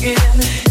me.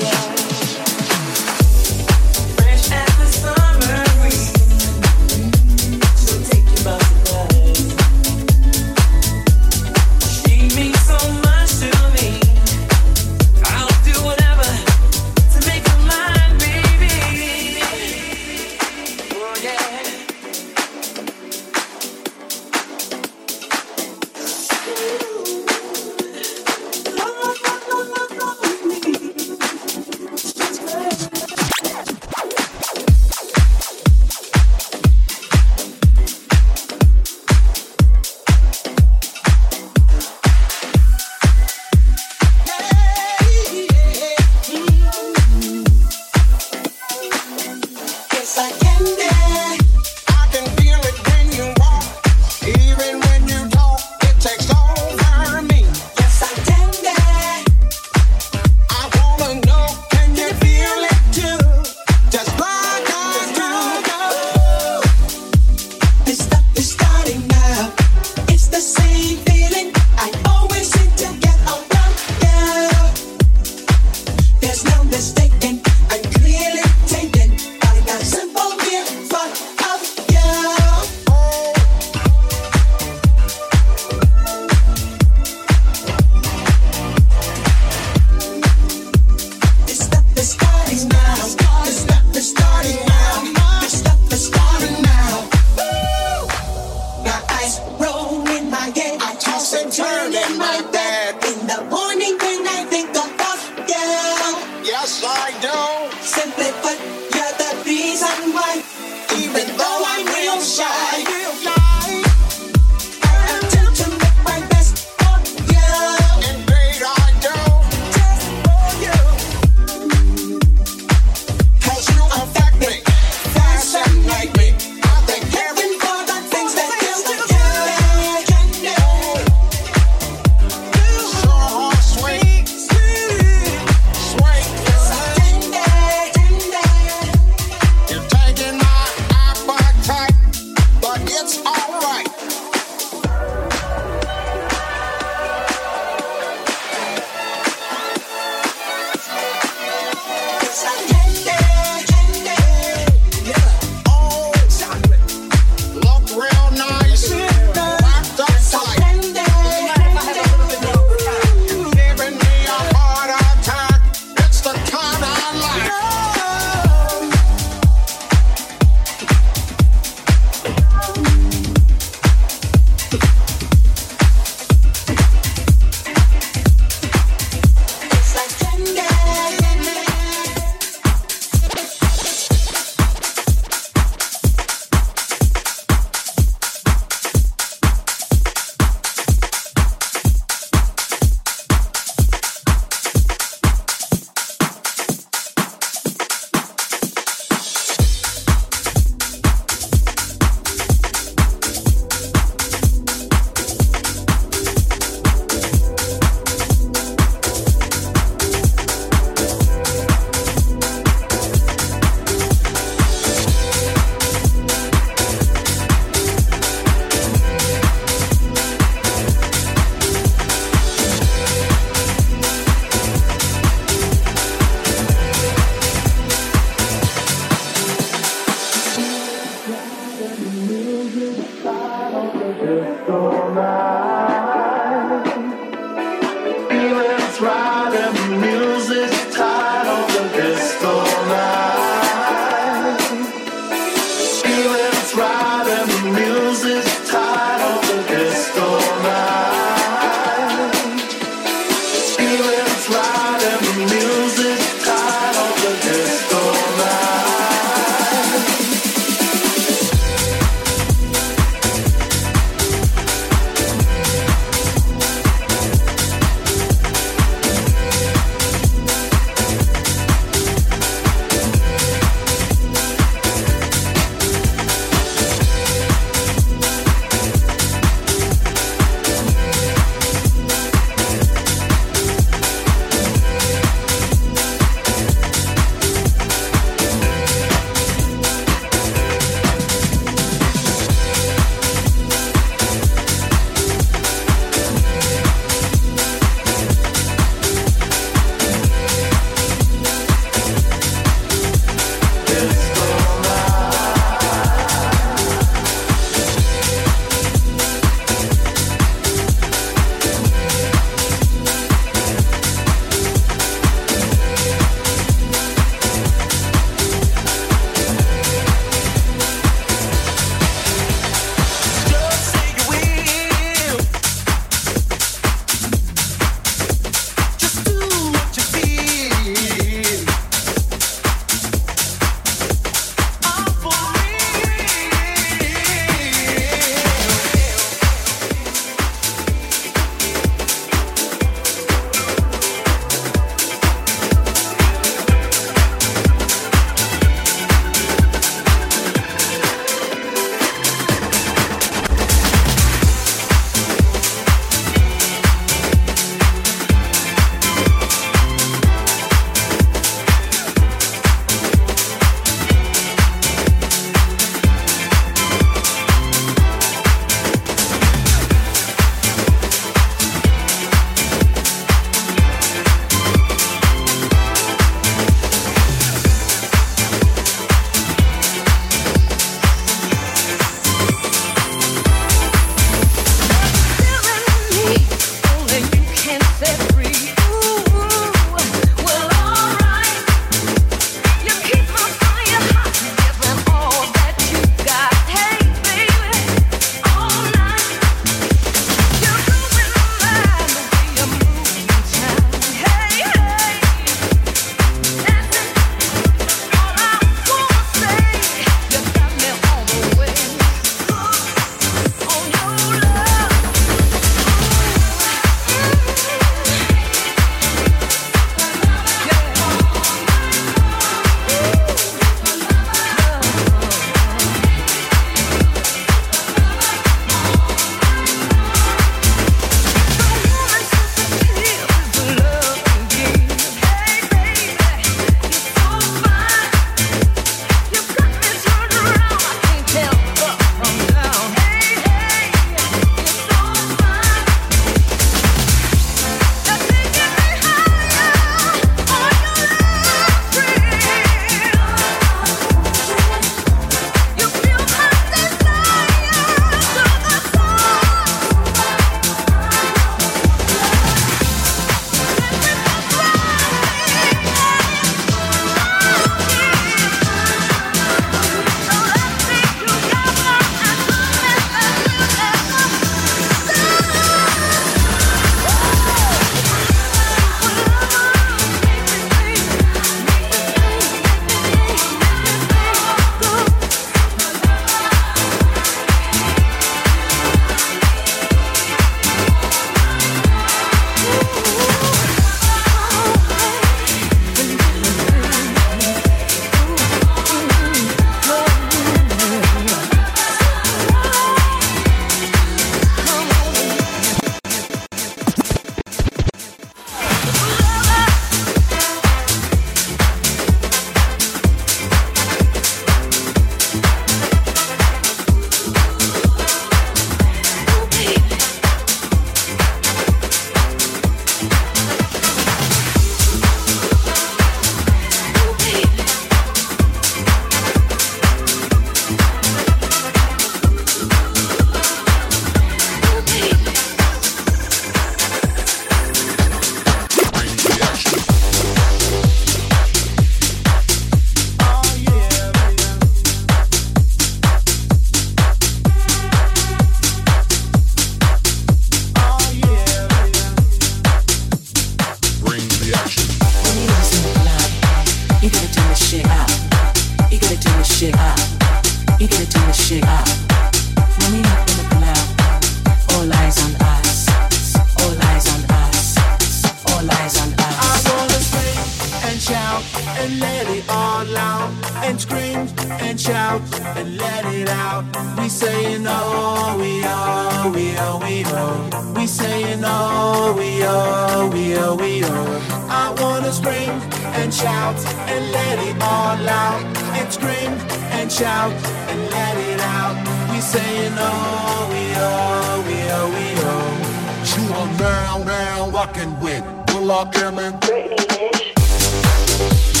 you are now, now rocking with Bullock I Cameron. Britney, bitch.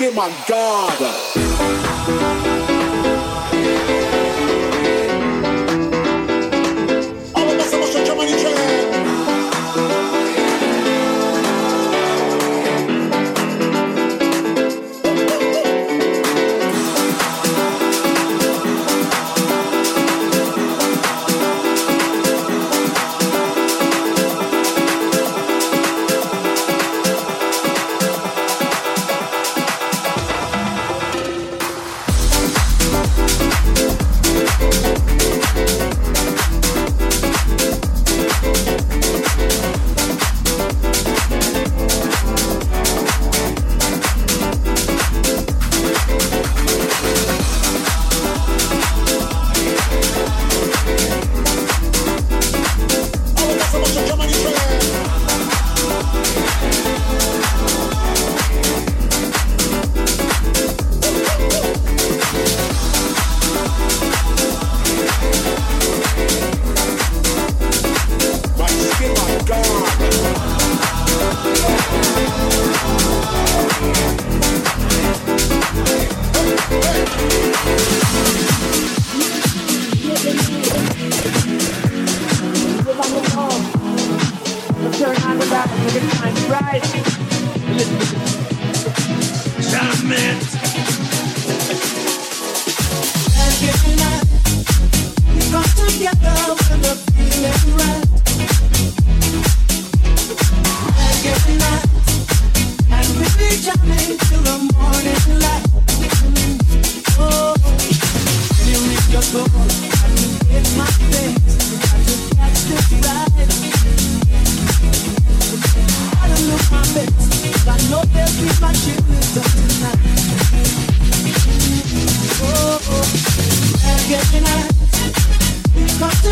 Skin, my God.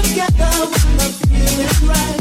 together when the feeling's right.